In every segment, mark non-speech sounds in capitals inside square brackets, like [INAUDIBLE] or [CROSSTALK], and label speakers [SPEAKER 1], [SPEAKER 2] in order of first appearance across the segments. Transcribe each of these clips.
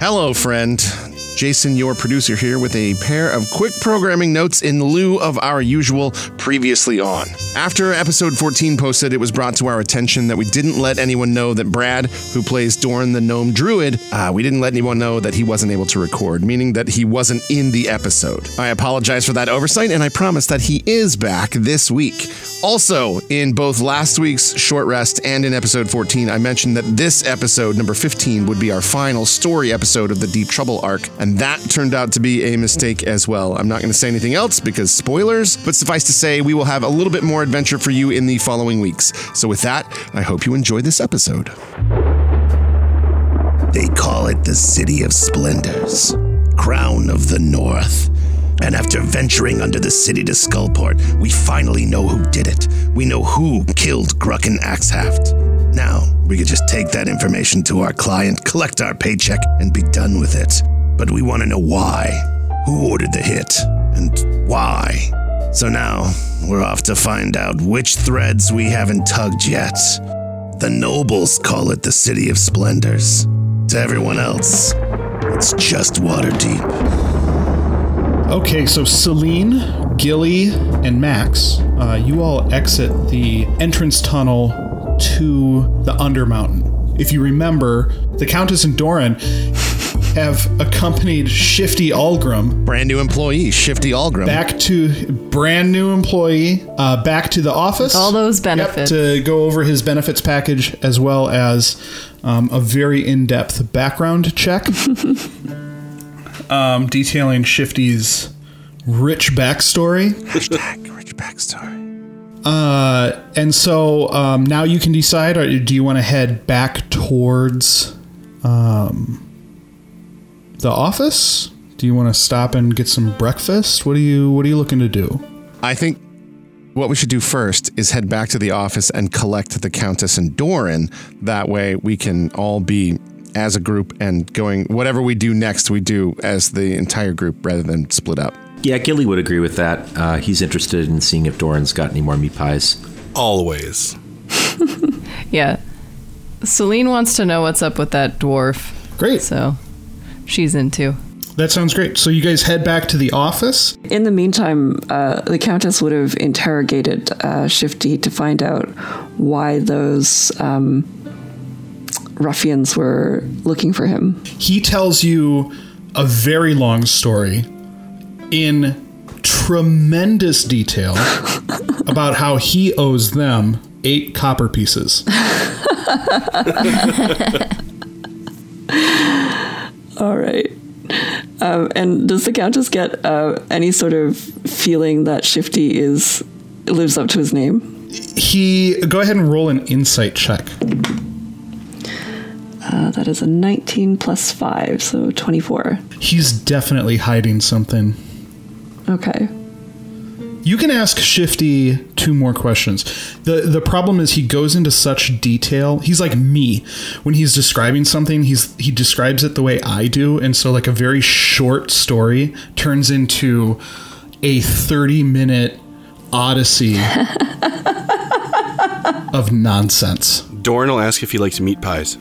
[SPEAKER 1] Hello, friend. Jason, your producer here, with a pair of quick programming notes in lieu of our usual previously on. After episode 14 posted, it was brought to our attention that we didn't let anyone know that Brad, who plays Dorn the Gnome Druid, uh, we didn't let anyone know that he wasn't able to record, meaning that he wasn't in the episode. I apologize for that oversight, and I promise that he is back this week. Also, in both last week's short rest and in episode 14, I mentioned that this episode, number 15, would be our final story episode of the Deep Trouble arc, and that turned out to be a mistake as well. I'm not going to say anything else because spoilers, but suffice to say, we will have a little bit more adventure for you in the following weeks. So, with that, I hope you enjoy this episode.
[SPEAKER 2] They call it the City of Splendors, Crown of the North. And after venturing under the city to Skullport, we finally know who did it. We know who killed Grucken Axhaft. Now, we could just take that information to our client, collect our paycheck, and be done with it. But we want to know why. Who ordered the hit? And why? So now, we're off to find out which threads we haven't tugged yet. The nobles call it the City of Splendors. To everyone else, it's just Waterdeep.
[SPEAKER 3] Okay, so Celine, Gilly, and Max, uh, you all exit the entrance tunnel to the Undermountain. If you remember, the Countess and Doran have accompanied Shifty Algrim
[SPEAKER 1] Brand new employee, Shifty Algrim.
[SPEAKER 3] back to brand new employee, uh, back to the office.
[SPEAKER 4] All those
[SPEAKER 3] Yep,
[SPEAKER 4] benefits.
[SPEAKER 3] to go over his benefits package as well as um, a very in-depth background check, [LAUGHS] um, detailing Shifty's rich backstory.
[SPEAKER 1] Hashtag rich backstory.
[SPEAKER 3] Uh, and so um, now you can decide: or do you want to head back towards um, the office? Do you want to stop and get some breakfast? What are you What are you looking to do?
[SPEAKER 1] I think what we should do first is head back to the office and collect the Countess and Doran. That way we can all be as a group and going, whatever we do next, we do as the entire group rather than split up.
[SPEAKER 5] Yeah, Gilly would agree with that. Uh, he's interested in seeing if Doran's got any more meat pies.
[SPEAKER 6] Always. [LAUGHS]
[SPEAKER 4] Yeah. Celine wants to know what's up with that dwarf,
[SPEAKER 3] Great,
[SPEAKER 4] so she's into.
[SPEAKER 3] that sounds great. So you guys head back to the office.
[SPEAKER 7] In the meantime, uh, the Countess would have interrogated uh, Shifty to find out why those um, ruffians were looking for him.
[SPEAKER 3] He tells you a very long story in tremendous detail about how he owes them eight copper pieces. [LAUGHS]
[SPEAKER 7] All right. Um, and does the Countess get uh, any sort of feeling that Shifty is lives up to his name?
[SPEAKER 3] He go ahead and roll an insight check.
[SPEAKER 7] Uh, that is a 19 plus 5, so 24.
[SPEAKER 3] He's definitely hiding something.
[SPEAKER 7] Okay.
[SPEAKER 3] You can ask Shifty two more questions. The the problem is he goes into such detail. He's like me. When he's describing something, he's he describes it the way I do, and so like a very short story turns into a 30 minute odyssey [LAUGHS] of nonsense.
[SPEAKER 6] Doran will ask if he likes meat pies.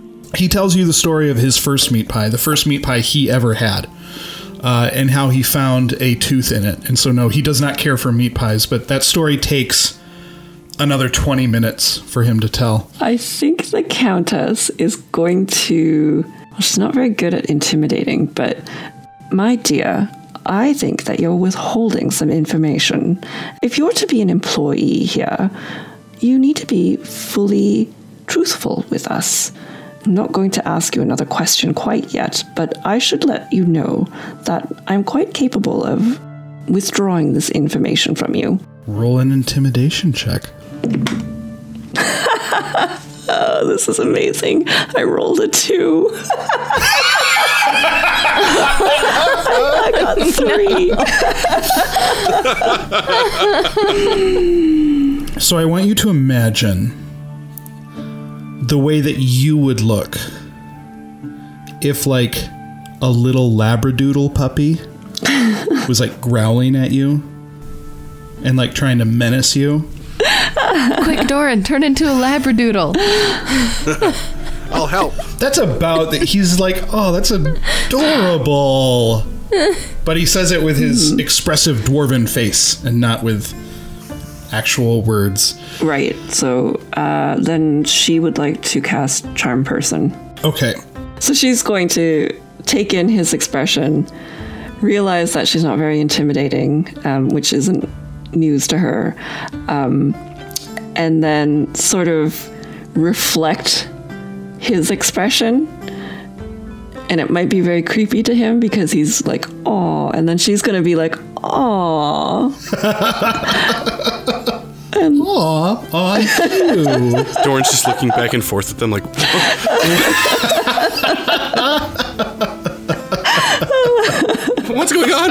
[SPEAKER 6] [LAUGHS]
[SPEAKER 3] he tells you the story of his first meat pie, the first meat pie he ever had, uh, and how he found a tooth in it. And so, no, he does not care for meat pies, but that story takes another 20 minutes for him to tell.
[SPEAKER 7] I think the Countess is going to. Well, she's not very good at intimidating, but my dear, I think that you're withholding some information. If you're to be an employee here, you need to be fully truthful with us. I'm not going to ask you another question quite yet, but I should let you know that I'm quite capable of withdrawing this information from you.
[SPEAKER 3] Roll an intimidation check.
[SPEAKER 7] Oh, [LAUGHS] this is amazing. I rolled a two. [LAUGHS] I got three.
[SPEAKER 3] So, I want you to imagine the way that you would look if, like, a little Labradoodle puppy [LAUGHS] was like growling at you and like trying to menace you.
[SPEAKER 4] Quick, Doran, turn into a labradoodle. [LAUGHS]
[SPEAKER 6] I'll help.
[SPEAKER 3] That's about that. He's like, oh, that's adorable. [LAUGHS] But he says it with his mm-hmm. expressive dwarven face and not with actual words.
[SPEAKER 7] Right. So uh, then she would like to cast Charm Person.
[SPEAKER 3] Okay.
[SPEAKER 7] So she's going to take in his expression, realize that she's not very intimidating, um, which isn't news to her, um, and then sort of reflect his expression. And it might be very creepy to him because he's like, "Oh," and then she's gonna be like, "Oh." [LAUGHS]
[SPEAKER 3] Aw, I do. [LAUGHS]
[SPEAKER 6] Doran's just looking back and forth at them like, [LAUGHS] what's going on?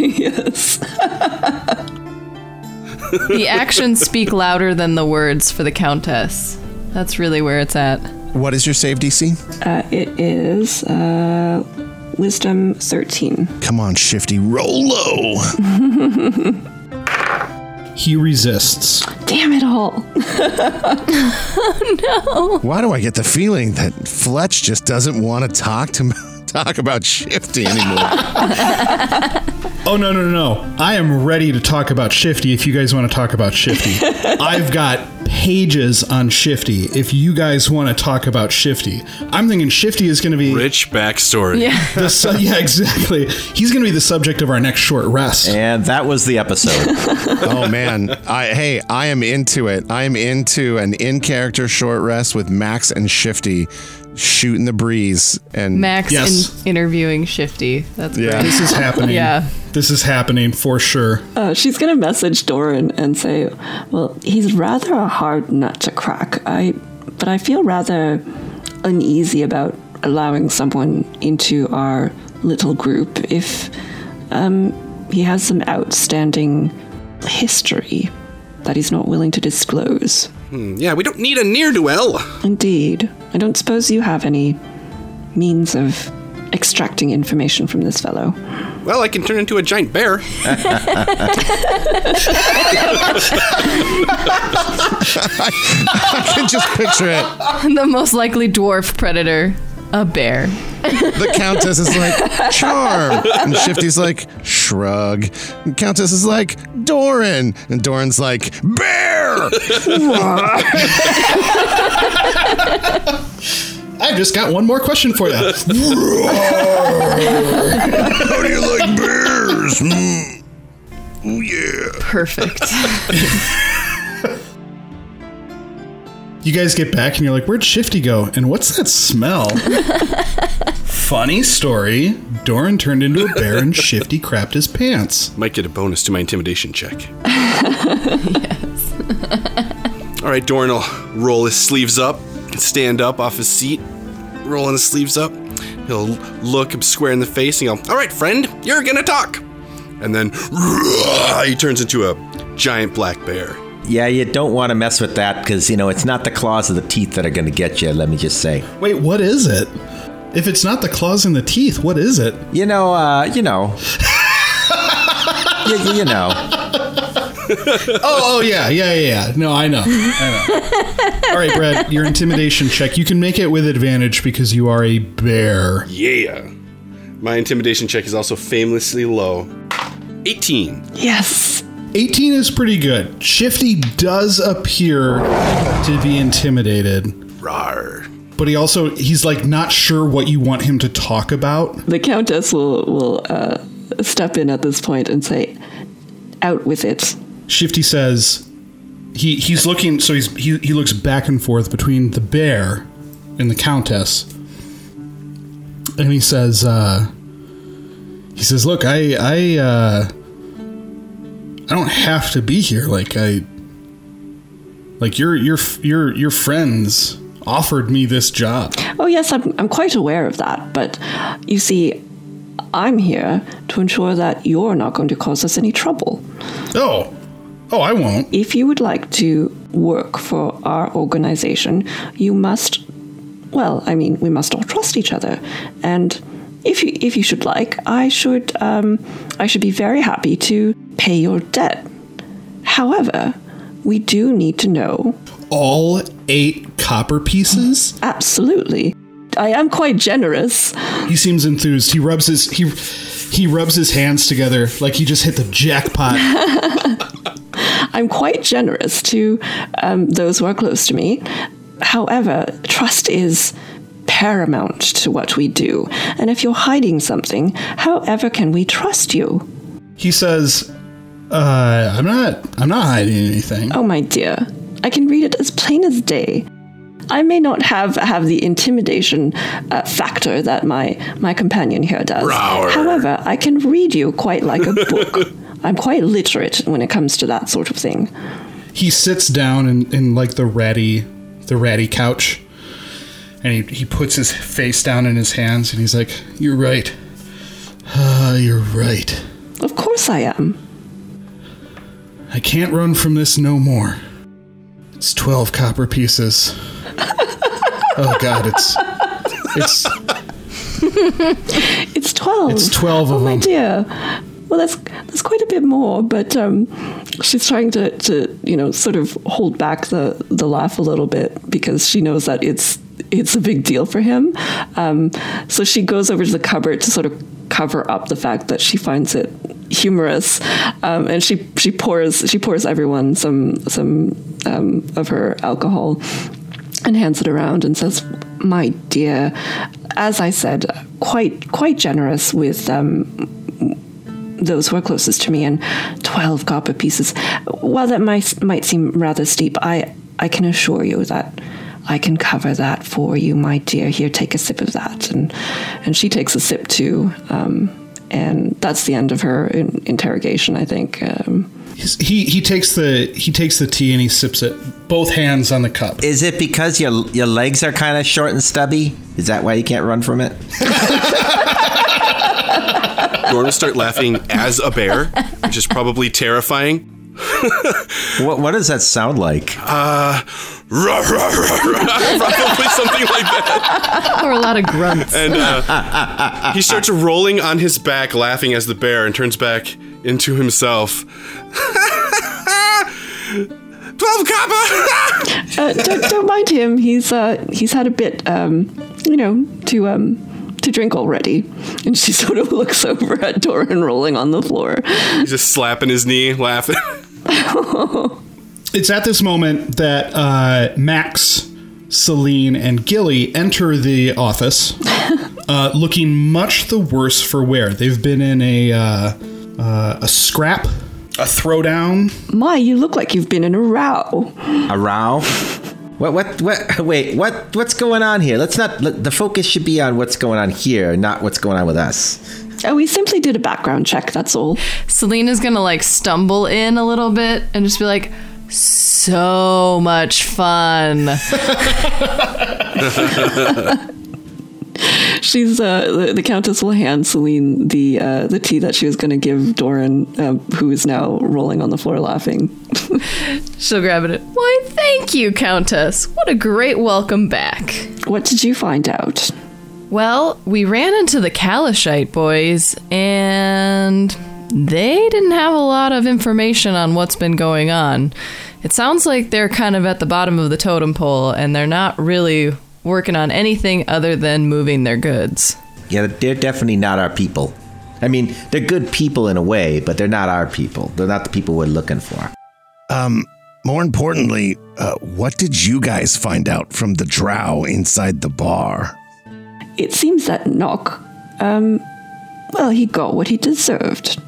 [SPEAKER 7] yes.
[SPEAKER 4] The actions speak louder than the words for the Countess. That's really where it's at.
[SPEAKER 1] What is your save DC?
[SPEAKER 7] Uh, it is uh, Wisdom 13.
[SPEAKER 1] Come on, Shifty, roll low. [LAUGHS]
[SPEAKER 3] He resists.
[SPEAKER 7] Damn it all. [LAUGHS] No.
[SPEAKER 1] Why do I get the feeling that Fletch just doesn't want to talk to [LAUGHS] talk about Shifty anymore?
[SPEAKER 3] Oh no no no no! I am ready to talk about Shifty. If you guys want to talk about Shifty, [LAUGHS] I've got pages on Shifty. If you guys want to talk about Shifty, I'm thinking Shifty is going to be
[SPEAKER 6] Rich backstory.
[SPEAKER 4] Yeah.
[SPEAKER 3] the su- [LAUGHS] yeah exactly. He's going to be the subject of our next short rest.
[SPEAKER 5] And that was the episode. [LAUGHS]
[SPEAKER 1] oh man, I hey, I am into it. I am into an in character short rest with Max and Shifty shooting the breeze and
[SPEAKER 4] Max
[SPEAKER 3] Yes.
[SPEAKER 4] in- interviewing Shifty. That's
[SPEAKER 1] Yeah.
[SPEAKER 4] great.
[SPEAKER 3] This is happening.
[SPEAKER 4] Yeah.
[SPEAKER 3] This is happening for sure.
[SPEAKER 7] Uh, she's going to message Doran and say, Well, he's rather a hard nut to crack. I, but I feel rather uneasy about allowing someone into our little group if um, he has some outstanding history that he's not willing to disclose.
[SPEAKER 6] Hmm, yeah, we don't need a near duel.
[SPEAKER 7] Indeed. I don't suppose you have any means of extracting information from this fellow.
[SPEAKER 6] Well, I can turn into a giant bear. [LAUGHS]
[SPEAKER 1] I can just picture it.
[SPEAKER 4] the most likely dwarf predator, a bear.
[SPEAKER 1] The Countess is like, charm. And Shifty's like, shrug. And Countess is like, Doran. And Doran's like, bear. [LAUGHS]
[SPEAKER 3] I've just got one more question for you.
[SPEAKER 2] How do you like bears? Mm. Oh, yeah.
[SPEAKER 4] Perfect. [LAUGHS]
[SPEAKER 3] You guys get back and you're like, where'd Shifty go? And what's that smell? [LAUGHS] Funny story. Doran turned into a bear and Shifty crapped his pants.
[SPEAKER 6] Might get a bonus to my intimidation check. yes. [LAUGHS] All right, Doran will roll his sleeves up, stand up off his seat, rolling his sleeves up. He'll look him square in the face and go, All right, friend, you're gonna talk. And then [LAUGHS] he turns into a giant black bear.
[SPEAKER 5] Yeah, you don't want to mess with that because, you know, it's not the claws or the teeth that are going to get you, let me just say.
[SPEAKER 3] Wait, what is it? If it's not the claws and the teeth, what is it?
[SPEAKER 5] You know, uh, you know. you, you- you know. [LAUGHS]
[SPEAKER 3] Oh, oh yeah, yeah, yeah, yeah. No, I know. I know. All right, Brad, your intimidation check. You can make it with advantage because you are a bear.
[SPEAKER 6] Yeah. My intimidation check is also famously low 18.
[SPEAKER 7] Yes.
[SPEAKER 3] 18 is pretty good. Shifty does appear to be intimidated,
[SPEAKER 6] Rawr.
[SPEAKER 3] but he also he's like not sure what you want him to talk about.
[SPEAKER 7] The Countess will, will uh, step in at this point and say, Out with it.
[SPEAKER 3] Shifty says he he's looking so he's he, he looks back and forth between the bear and the countess and he says uh he says look i i uh i don't have to be here like i like your your your your friends offered me this job
[SPEAKER 7] Oh, yes, I'm, I'm quite aware of that. But you see, I'm here to ensure that you're not going to cause us any trouble.
[SPEAKER 3] oh oh i won't
[SPEAKER 7] If you would like to work for our organization, you must, well, I mean, we must all trust each other. And if you, if you should like, I should, um, I should be very happy to pay your debt. However, we do need to know.
[SPEAKER 3] All eight copper pieces?
[SPEAKER 7] Absolutely. I am quite generous.
[SPEAKER 3] He seems enthused. He rubs his he he rubs his hands together like he just hit the jackpot. [LAUGHS]
[SPEAKER 7] I'm quite generous to um, those who are close to me. However, trust is paramount to what we do. And if you're hiding something, however can we trust you?
[SPEAKER 3] He says, uh, I'm not I'm not hiding anything.
[SPEAKER 7] Oh, my dear, I can read it as plain as day. I may not have have the intimidation uh, factor that my my companion here does.
[SPEAKER 6] Rower.
[SPEAKER 7] However, I can read you quite like a book. [LAUGHS] I'm quite literate when it comes to that sort of thing.
[SPEAKER 3] He sits down in, in like the ratty the ratty couch and he, he puts his face down in his hands and he's like, You're right. Ah, you're right.
[SPEAKER 7] Of course I am.
[SPEAKER 3] I can't run from this no more. It's twelve copper pieces. [LAUGHS] oh god, it's it's [LAUGHS]
[SPEAKER 7] It's twelve.
[SPEAKER 3] It's 12
[SPEAKER 7] oh
[SPEAKER 3] of
[SPEAKER 7] my
[SPEAKER 3] them.
[SPEAKER 7] dear. Well, that's that's quite a bit more, but um, she's trying to, to you know sort of hold back the, the laugh a little bit because she knows that it's it's a big deal for him. Um, so she goes over to the cupboard to sort of cover up the fact that she finds it humorous, um, and she she pours she pours everyone some some um, of her alcohol and hands it around and says, "My dear, as I said, quite quite generous with um, those who are closest to me, and twelve copper pieces. While that might might seem rather steep, I I can assure you that." I can cover that for you, my dear. Here, take a sip of that, and and she takes a sip too, um, and that's the end of her in, interrogation. I think. Um,
[SPEAKER 3] he he takes the he takes the tea and he sips it, both hands on the cup.
[SPEAKER 5] Is it because your your legs are kind of short and stubby? Is that why you can't run from it? [LAUGHS]
[SPEAKER 6] Dorn will start laughing as a bear, which is probably terrifying. [LAUGHS]
[SPEAKER 5] What what does that sound like? Uh.
[SPEAKER 6] Rah, rah, rah, rah. Probably something like that.
[SPEAKER 4] Or a lot of grunts.
[SPEAKER 6] And uh, he starts rolling on his back, laughing as the bear, and turns back into himself. [LAUGHS] Twelve copper!
[SPEAKER 7] uh, don't, don't mind him. He's uh, he's had a bit, um, you know, to um, to drink already. And she [LAUGHS] sort of looks over at Doran rolling on the floor.
[SPEAKER 6] He's just slapping his knee, laughing. [LAUGHS]
[SPEAKER 3] It's at this moment that uh, Max, Celine, and Gilly enter the office, [LAUGHS] uh, looking much the worse for wear. They've been in a uh, uh, a scrap, a throwdown.
[SPEAKER 7] My, you look like you've been in a row.
[SPEAKER 5] A row? What what what? [LAUGHS] Wait, what what's going on here? Let's not. let- The focus should be on what's going on here, not what's going on with us.
[SPEAKER 7] Oh, we simply did a background check. That's all.
[SPEAKER 4] Selena's gonna like stumble in a little bit and just be like, so much fun. [LAUGHS] [LAUGHS] [LAUGHS]
[SPEAKER 7] She's uh, the, the Countess will hand Celine the uh, the tea that she was going to give Doran, um, who is now rolling on the floor laughing. [LAUGHS]
[SPEAKER 4] She'll grab it. Why, thank you, Countess. What a great welcome back.
[SPEAKER 7] what did you find out?
[SPEAKER 4] Well, we ran into the Calishite boys, and they didn't have a lot of information on what's been going on. It sounds like they're kind of at the bottom of the totem pole, and they're not really working on anything other than moving their goods.
[SPEAKER 5] Yeah, they're definitely not our people. I mean, they're good people in a way, but they're not our people. They're not the people we're looking for.
[SPEAKER 2] Um, more importantly, uh, what did you guys find out from the drow inside the bar?
[SPEAKER 7] It seems that Nock, um, well, he got what he deserved.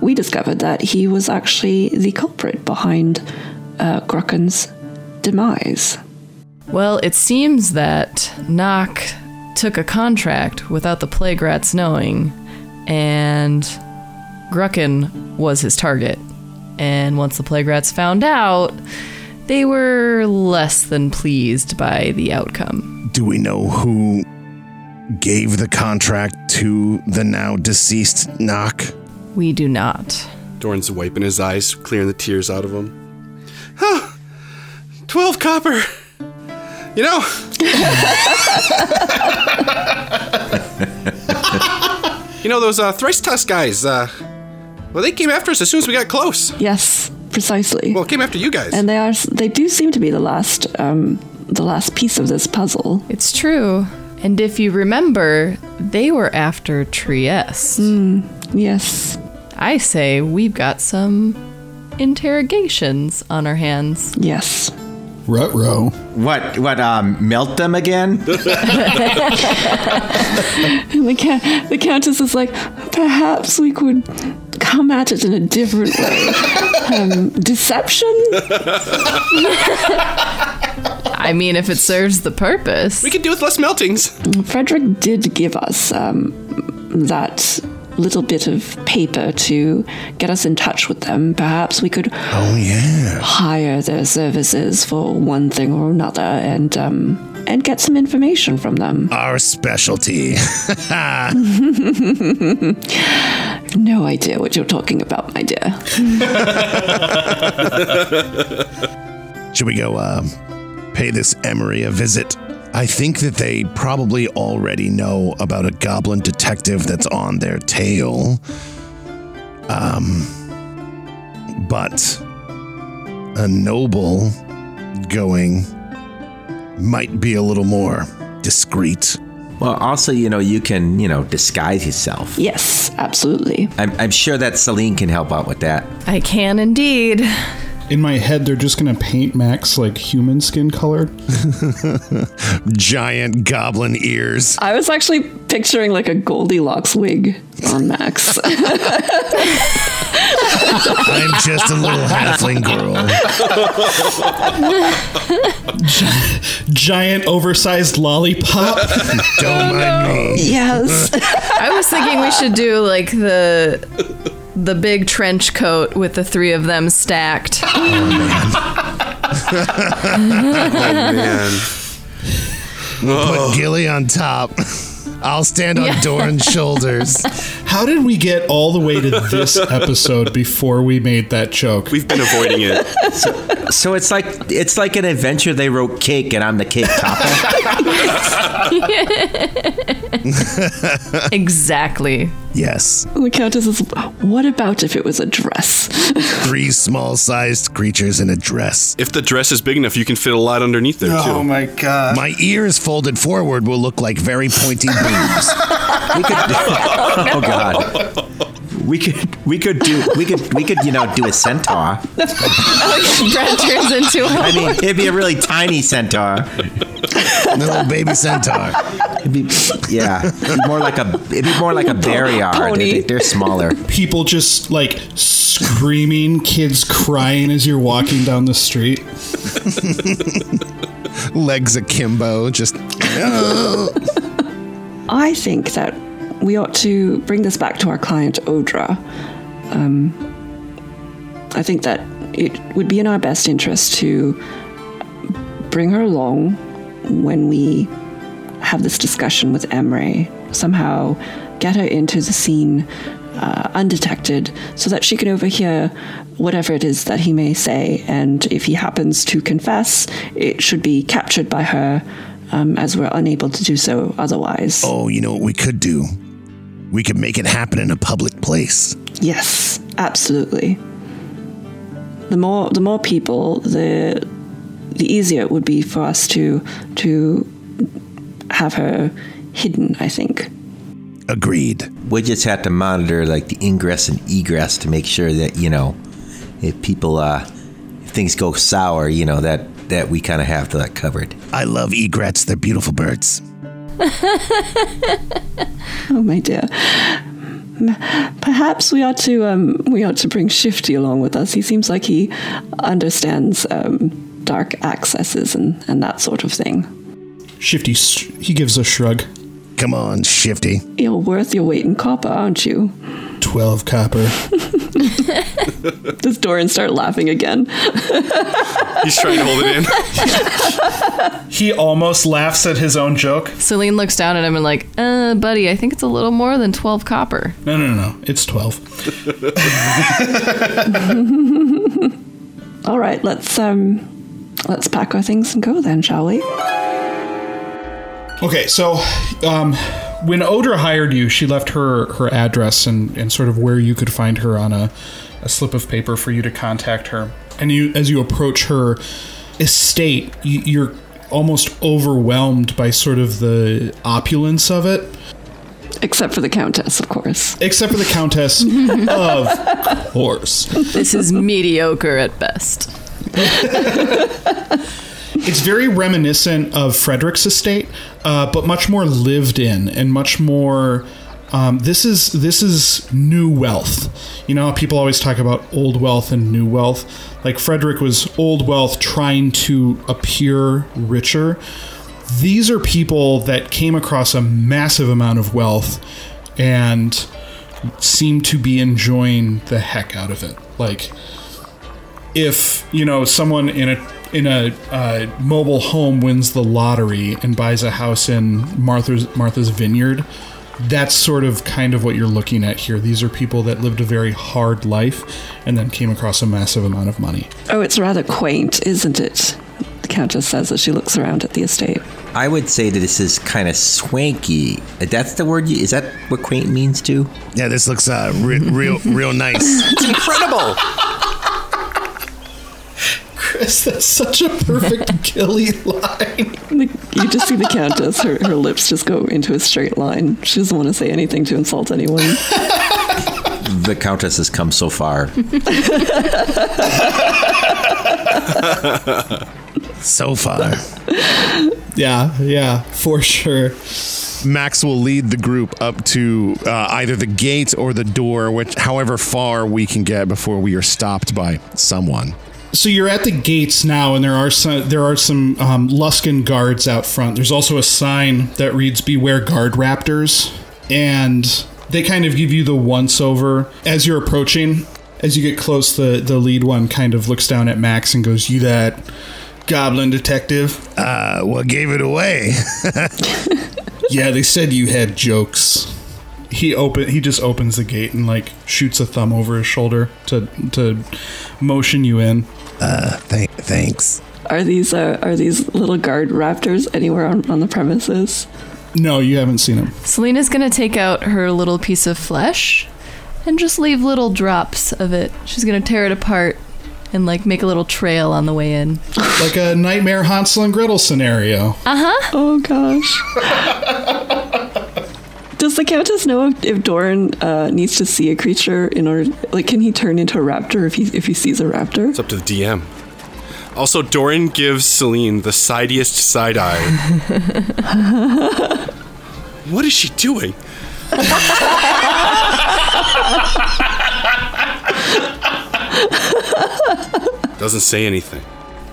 [SPEAKER 7] We discovered that he was actually the culprit behind uh, Grucken's demise.
[SPEAKER 4] Well, it seems that Nock took a contract without the Plague Rats knowing, and Grucken was his target. And once the Plague Rats found out, they were less than pleased by the outcome.
[SPEAKER 2] Do we know who gave the contract to the now deceased Nock?
[SPEAKER 4] We do not.
[SPEAKER 6] Dorn's wiping his eyes, clearing the tears out of him. Huh. Twelve copper. You know. you know those uh, thrice tusk guys. Uh, well, they came after us as soon as we got close.
[SPEAKER 7] Yes, precisely.
[SPEAKER 6] Well, came after you guys.
[SPEAKER 7] and they are they do seem to be the last um, the last piece of this puzzle.
[SPEAKER 4] It's true. And if you remember, they were after Trieste.
[SPEAKER 7] Yes.
[SPEAKER 4] I say we've got some interrogations on our hands.
[SPEAKER 7] Yes.
[SPEAKER 3] Rut-row.
[SPEAKER 5] What? What? Um, melt them again? [LAUGHS]
[SPEAKER 7] And the, ca- the countess is like, perhaps we could come at it in a different way. [LAUGHS] um, deception? [LAUGHS]
[SPEAKER 4] I mean, if it serves the purpose.
[SPEAKER 6] we could do with less meltings.
[SPEAKER 7] Frederick did give us um, that little bit of paper to get us in touch with them. Perhaps we could
[SPEAKER 1] Oh, yeah.
[SPEAKER 7] hire their services for one thing or another and um, and get some information from them.
[SPEAKER 1] Our specialty. [LAUGHS]
[SPEAKER 7] No idea what you're talking about, my dear. [LAUGHS]
[SPEAKER 1] Should we go uh, pay this Emery a visit? I think that they probably already know about a goblin detective that's on their tail. Um, but a noble going might be a little more discreet.
[SPEAKER 5] Well, also, you know, you can, you know, disguise yourself.
[SPEAKER 7] Yes, absolutely.
[SPEAKER 5] I'm, I'm sure that Celine can help out with that.
[SPEAKER 4] I can indeed.
[SPEAKER 3] In my head, they're just gonna paint Max like human skin colored. [LAUGHS]
[SPEAKER 1] Giant goblin ears.
[SPEAKER 7] I was actually picturing like a Goldilocks wig on Max. [LAUGHS]
[SPEAKER 1] I'm just a little halfling girl.
[SPEAKER 3] Giant, oversized lollipop.
[SPEAKER 1] Don't mind me.
[SPEAKER 7] yes.
[SPEAKER 4] I was thinking we should do like the the big trench coat with the three of them stacked. [LAUGHS]
[SPEAKER 6] oh Man. [LAUGHS] Oh, oh.
[SPEAKER 1] Put Gilly on top. [LAUGHS] I'll stand on
[SPEAKER 4] Yeah.
[SPEAKER 1] Doran's [LAUGHS] shoulders.
[SPEAKER 3] How did we get all the way to this [LAUGHS] episode before we made that joke?
[SPEAKER 6] We've been avoiding it.
[SPEAKER 5] So it's like it's like an adventure. They wrote cake, and I'm the cake topper. [LAUGHS]
[SPEAKER 4] exactly.
[SPEAKER 1] Yes.
[SPEAKER 7] the Countess is, what about if it was a dress?
[SPEAKER 1] Three small sized creatures in a dress.
[SPEAKER 6] If the dress is big enough, you can fit a lot underneath there, oh too.
[SPEAKER 3] Oh my god.
[SPEAKER 1] My ears folded forward will look like very pointy boobs.
[SPEAKER 5] We could. do, oh God. We could. We could do. We could. We could. You know, do a centaur.
[SPEAKER 4] Brad turns into
[SPEAKER 5] I
[SPEAKER 4] a
[SPEAKER 5] mean, it'd be a really tiny centaur.
[SPEAKER 1] Little baby centaur.
[SPEAKER 5] It'd be, yeah, it'd be more like a. It'd be more like a barryard.
[SPEAKER 7] Pony.
[SPEAKER 5] They, they're smaller.
[SPEAKER 3] People just like screaming, kids crying as you're walking down the street.
[SPEAKER 1] Legs akimbo. Just. [LAUGHS]
[SPEAKER 7] I think that we ought to bring this back to our client, Odra. Um, I think that it would be in our best interest to bring her along when we have this discussion with Emre. Somehow get her into the scene uh, undetected so that she can overhear whatever it is that he may say. And if he happens to confess, it should be captured by her. Um, as we're unable to do so otherwise.
[SPEAKER 1] Oh, you know what we could do? We could make it happen in a public place.
[SPEAKER 7] Yes, absolutely. The more the more people, the the easier it would be for us to to have her hidden, I think.
[SPEAKER 1] Agreed.
[SPEAKER 5] We just have to monitor like the ingress and egress to make sure that you know, if people, uh, if things go sour, you know that that we kind of have that covered.
[SPEAKER 1] I love egrets. They're beautiful birds. [LAUGHS]
[SPEAKER 7] Oh my dear. Perhaps we ought to um, we ought to bring Shifty along with us. He seems like he understands um, dark accesses and, and that sort of thing.
[SPEAKER 3] Shifty, he gives a shrug.
[SPEAKER 1] Come on, Shifty.
[SPEAKER 7] You're worth your weight in copper, aren't you?
[SPEAKER 3] 12 copper. [LAUGHS]
[SPEAKER 7] Does Doran start laughing again? [LAUGHS]
[SPEAKER 6] He's trying to hold it in. [LAUGHS]
[SPEAKER 3] He almost laughs at his own joke.
[SPEAKER 4] Celine looks down at him and like, uh, buddy, I think it's a little more than twelve copper.
[SPEAKER 3] No, no, no, no. It's 12.
[SPEAKER 7] All right, let's um, let's pack our things and go then, shall we?
[SPEAKER 3] Okay, so um, when Odra hired you, she left her her address and, and sort of where you could find her on a a slip of paper for you to contact her. And you, as you approach her estate, you, you're almost overwhelmed by sort of the opulence of it.
[SPEAKER 7] Except for the Countess, of course.
[SPEAKER 3] Except for the Countess, [LAUGHS] of course.
[SPEAKER 4] This is mediocre at best. [LAUGHS]
[SPEAKER 3] It's very reminiscent of Frederick's estate, uh, but much more lived in and much more. Um, this is this is new wealth. You know, people always talk about old wealth and new wealth. Like Frederick was old wealth trying to appear richer. These are people that came across a massive amount of wealth and seem to be enjoying the heck out of it. Like if you know someone in a in a uh, mobile home wins the lottery and buys a house in Martha's Martha's Vineyard, that's sort of kind of what you're looking at here. These are people that lived a very hard life and then came across a massive amount of money.
[SPEAKER 7] Oh, it's rather quaint, isn't it? The Countess says as she looks around at the estate.
[SPEAKER 5] I would say that this is kind of swanky. That's the word. You, is that what quaint means too?
[SPEAKER 2] Yeah, this looks uh, re- real, real nice.
[SPEAKER 6] It's incredible.
[SPEAKER 3] Chris, that's such a perfect [LAUGHS] Gilly line.
[SPEAKER 7] You just see the Countess, her, her lips just go into a straight line. She doesn't want to say anything to insult anyone. [LAUGHS]
[SPEAKER 5] The countess has come so far. [LAUGHS]
[SPEAKER 2] so far.
[SPEAKER 3] Yeah, yeah, for sure.
[SPEAKER 1] Max will lead the group up to uh, either the gate or the door, which, however far we can get before we are stopped by someone.
[SPEAKER 3] So you're at the gates now, and there are some there are some um, Luskan guards out front. There's also a sign that reads "Beware guard raptors," and they kind of give you the once over as you're approaching. As you get close, the the lead one kind of looks down at Max and goes, "You that goblin detective?"
[SPEAKER 2] Uh, what gave it away? [LAUGHS]
[SPEAKER 3] Yeah, they said you had jokes. He open he just opens the gate and like shoots a thumb over his shoulder to to motion you in.
[SPEAKER 2] Uh, th- thanks.
[SPEAKER 7] Are these uh, are these little guard raptors anywhere on, on the premises?
[SPEAKER 3] No, you haven't seen them.
[SPEAKER 4] Selena's gonna take out her little piece of flesh and just leave little drops of it. She's gonna tear it apart and like make a little trail on the way in.
[SPEAKER 3] Like a nightmare Hansel and Gretel scenario. Uh huh.
[SPEAKER 7] Oh gosh. [LAUGHS] Does the Countess know if, if Doran uh, needs to see a creature in order, like, can he turn into a raptor if he if he sees a raptor?
[SPEAKER 6] It's up to the DM. Also, Doran gives Celine the sidiest side eye. [LAUGHS] what is she doing? [LAUGHS] Doesn't say anything.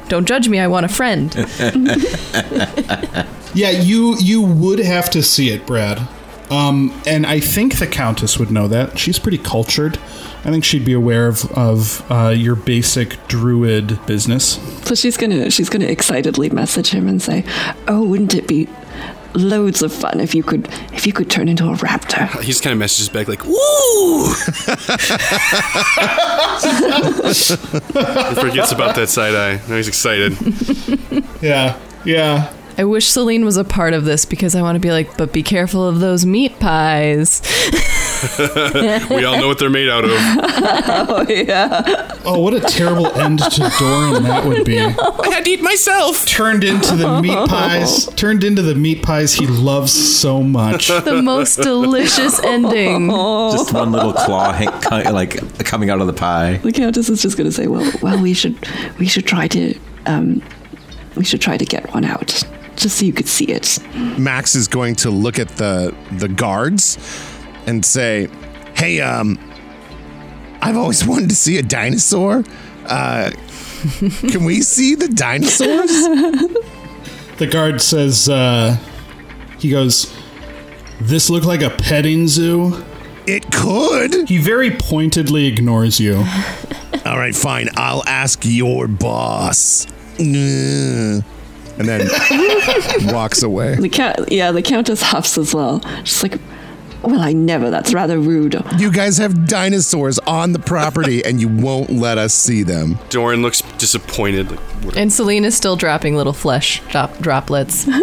[SPEAKER 4] Don't judge me, I want a friend. [LAUGHS]
[SPEAKER 3] Yeah, you you would have to see it, Brad. Um, and I think the Countess would know that. She's pretty cultured. I think she'd be aware of, of uh, your basic druid business.
[SPEAKER 7] So she's gonna she's gonna excitedly message him and say, "Oh, wouldn't it be loads of fun if you could if you could turn into a raptor?" [LAUGHS]
[SPEAKER 6] He just kind of messages back like, "Woo!" [LAUGHS] [LAUGHS] he forgets about that side eye. Now he's excited.
[SPEAKER 3] Yeah, yeah.
[SPEAKER 4] I wish Celine was a part of this because I want to be like, but be careful of those meat pies. [LAUGHS]
[SPEAKER 6] We all know what they're made out of. [LAUGHS]
[SPEAKER 7] Oh yeah.
[SPEAKER 3] Oh, what a terrible end to Doran that would be. [LAUGHS]
[SPEAKER 6] I had to eat myself.
[SPEAKER 3] Turned into the meat pies. Turned into the meat pies he loves so much.
[SPEAKER 4] the most delicious ending.
[SPEAKER 5] Just one little claw, hang- like coming out of the pie.
[SPEAKER 7] The Countess is just gonna say, "Well, well, we should we should try to um, we should try to get one out." Just so you could see it.
[SPEAKER 1] Max is going to look at the the guards and say,
[SPEAKER 2] Hey, um, I've always wanted to see a dinosaur. Uh, can we see the dinosaurs?
[SPEAKER 3] The guard says, uh, he goes, This look like a petting zoo?
[SPEAKER 2] It could.
[SPEAKER 3] He very pointedly ignores you.
[SPEAKER 2] All right, fine. I'll ask your boss. Ugh.
[SPEAKER 1] and then [LAUGHS] walks away.
[SPEAKER 7] The cat, yeah, the Countess huffs as well. She's like, "Well, I never. That's rather rude."
[SPEAKER 1] You guys have dinosaurs on the property [LAUGHS] and you won't let us see them.
[SPEAKER 6] Doran looks disappointed. Like,
[SPEAKER 4] And Celine is still dropping little flesh drop- droplets. [LAUGHS]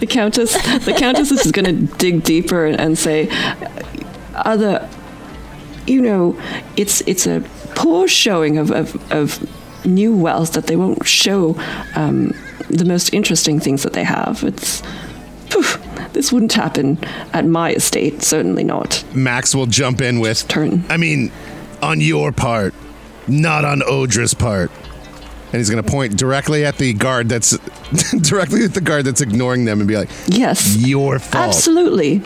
[SPEAKER 7] The Countess, the Countess is gonna dig deeper and, and say, "Other, you know, it's it's a poor showing of of, of new wells that they won't show um, the most interesting things that they have. It's poof, this wouldn't happen at my estate, certainly not.
[SPEAKER 1] Max will jump in with
[SPEAKER 7] Turn.
[SPEAKER 2] I mean, on your part, not on Odra's part.
[SPEAKER 1] and he's going to point directly at the guard that's [LAUGHS] directly at the guard that's ignoring them and be like,
[SPEAKER 7] Yes,
[SPEAKER 2] Your fault.
[SPEAKER 7] absolutely.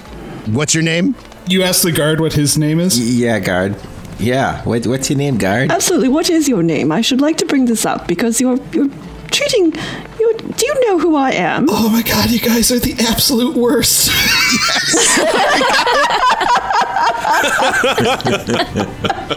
[SPEAKER 2] What's your name?
[SPEAKER 3] You ask the guard what his name is?
[SPEAKER 5] Yeah, guard. Yeah. What, what's your name, guard?
[SPEAKER 7] Absolutely. What is your name? I should like to bring this up because you're you're treating you do you know who I am?
[SPEAKER 3] Oh my god, you guys are the absolute worst. [LAUGHS]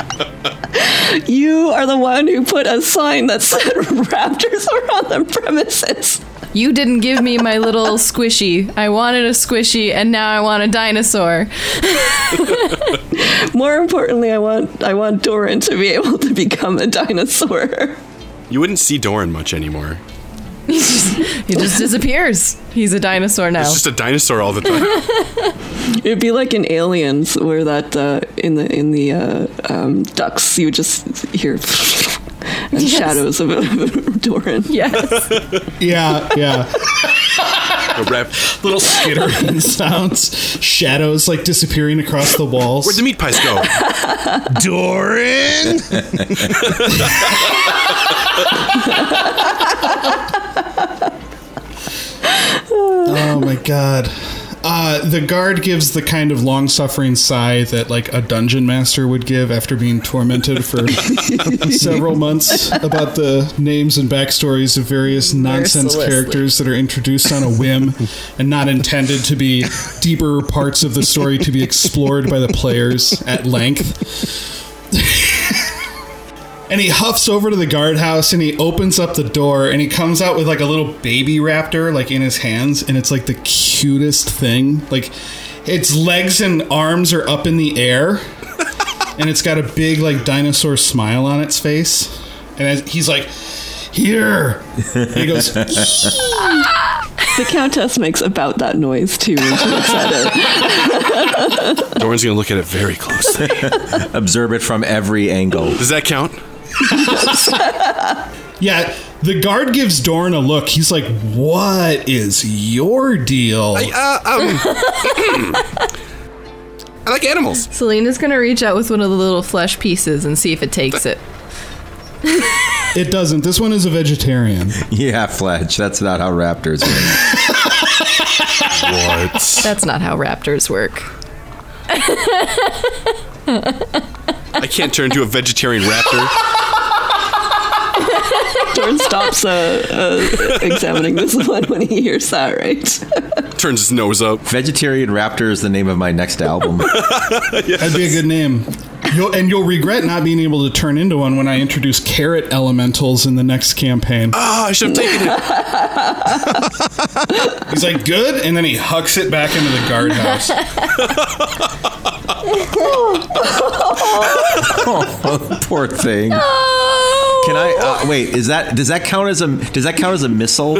[SPEAKER 7] You are the one who put a sign that said [LAUGHS] raptors are on the premises.
[SPEAKER 4] You didn't give me my little [LAUGHS] squishy. I wanted a squishy, and now I want a dinosaur. [LAUGHS]
[SPEAKER 7] More importantly, I want I want Doran to be able to become a dinosaur.
[SPEAKER 6] You wouldn't see Doran much anymore. [LAUGHS]
[SPEAKER 4] He just disappears. He's a dinosaur now.
[SPEAKER 6] It's just a dinosaur all the time.
[SPEAKER 7] It'd be like in Aliens, where that uh, in the in the uh, um, ducks you just hear and
[SPEAKER 4] Yes.
[SPEAKER 7] shadows of, [LAUGHS] of Doran.
[SPEAKER 4] yes.
[SPEAKER 3] yeah, yeah.
[SPEAKER 6] A rep.
[SPEAKER 3] Little skittering [LAUGHS] sounds, shadows like disappearing across the walls.
[SPEAKER 6] Where'd the meat pies go?
[SPEAKER 2] Doran? [LAUGHS]
[SPEAKER 3] Oh my god. Uh, the guard gives the kind of long suffering sigh that like a dungeon master would give after being tormented for [LAUGHS] several months about the names and backstories of various nonsense characters that are introduced on a whim and not intended to be deeper parts of the story to be explored by the players at length. [LAUGHS] And he huffs over to the guardhouse and he opens up the door and he comes out with like a little baby raptor like in his hands and it's like the cutest thing. Like its legs and arms are up in the air [LAUGHS] and it's got a big like dinosaur smile on its face. And he's like, "Here." And he goes, [LAUGHS]
[SPEAKER 7] The Countess makes about that noise too when she looks at it.
[SPEAKER 6] Doran's gonna look at it very closely. [LAUGHS]
[SPEAKER 5] Observe it from every angle.
[SPEAKER 6] Does that count? [LAUGHS]
[SPEAKER 3] "Yeah." The guard gives Dorn a look. He's like, "What is your deal?"
[SPEAKER 6] Uh, um. [LAUGHS] I like animals.
[SPEAKER 4] Selena's gonna reach out with one of the little flesh pieces and see if it takes it. [LAUGHS]
[SPEAKER 3] It doesn't. This one is a vegetarian.
[SPEAKER 5] Yeah, Fletch. That's not how raptors work.
[SPEAKER 6] What?
[SPEAKER 4] That's not how raptors work.
[SPEAKER 6] I can't turn into a vegetarian raptor.
[SPEAKER 7] Doran stops uh, uh, examining this one when he hears that, right?
[SPEAKER 6] Turns his nose up.
[SPEAKER 5] Vegetarian Raptor is the name of my next album.
[SPEAKER 3] That'd be a good name. You'll, and you'll regret not being able to turn into one when I introduce carrot elementals in the next campaign.
[SPEAKER 6] Ah, I should have taken it. [LAUGHS]
[SPEAKER 3] He's like, good, and then he hucks it back into the guardhouse. [LAUGHS] [LAUGHS]
[SPEAKER 5] oh, poor thing.
[SPEAKER 4] Oh!
[SPEAKER 5] Can I uh, wait? Is that does that count as a does that count as a missile?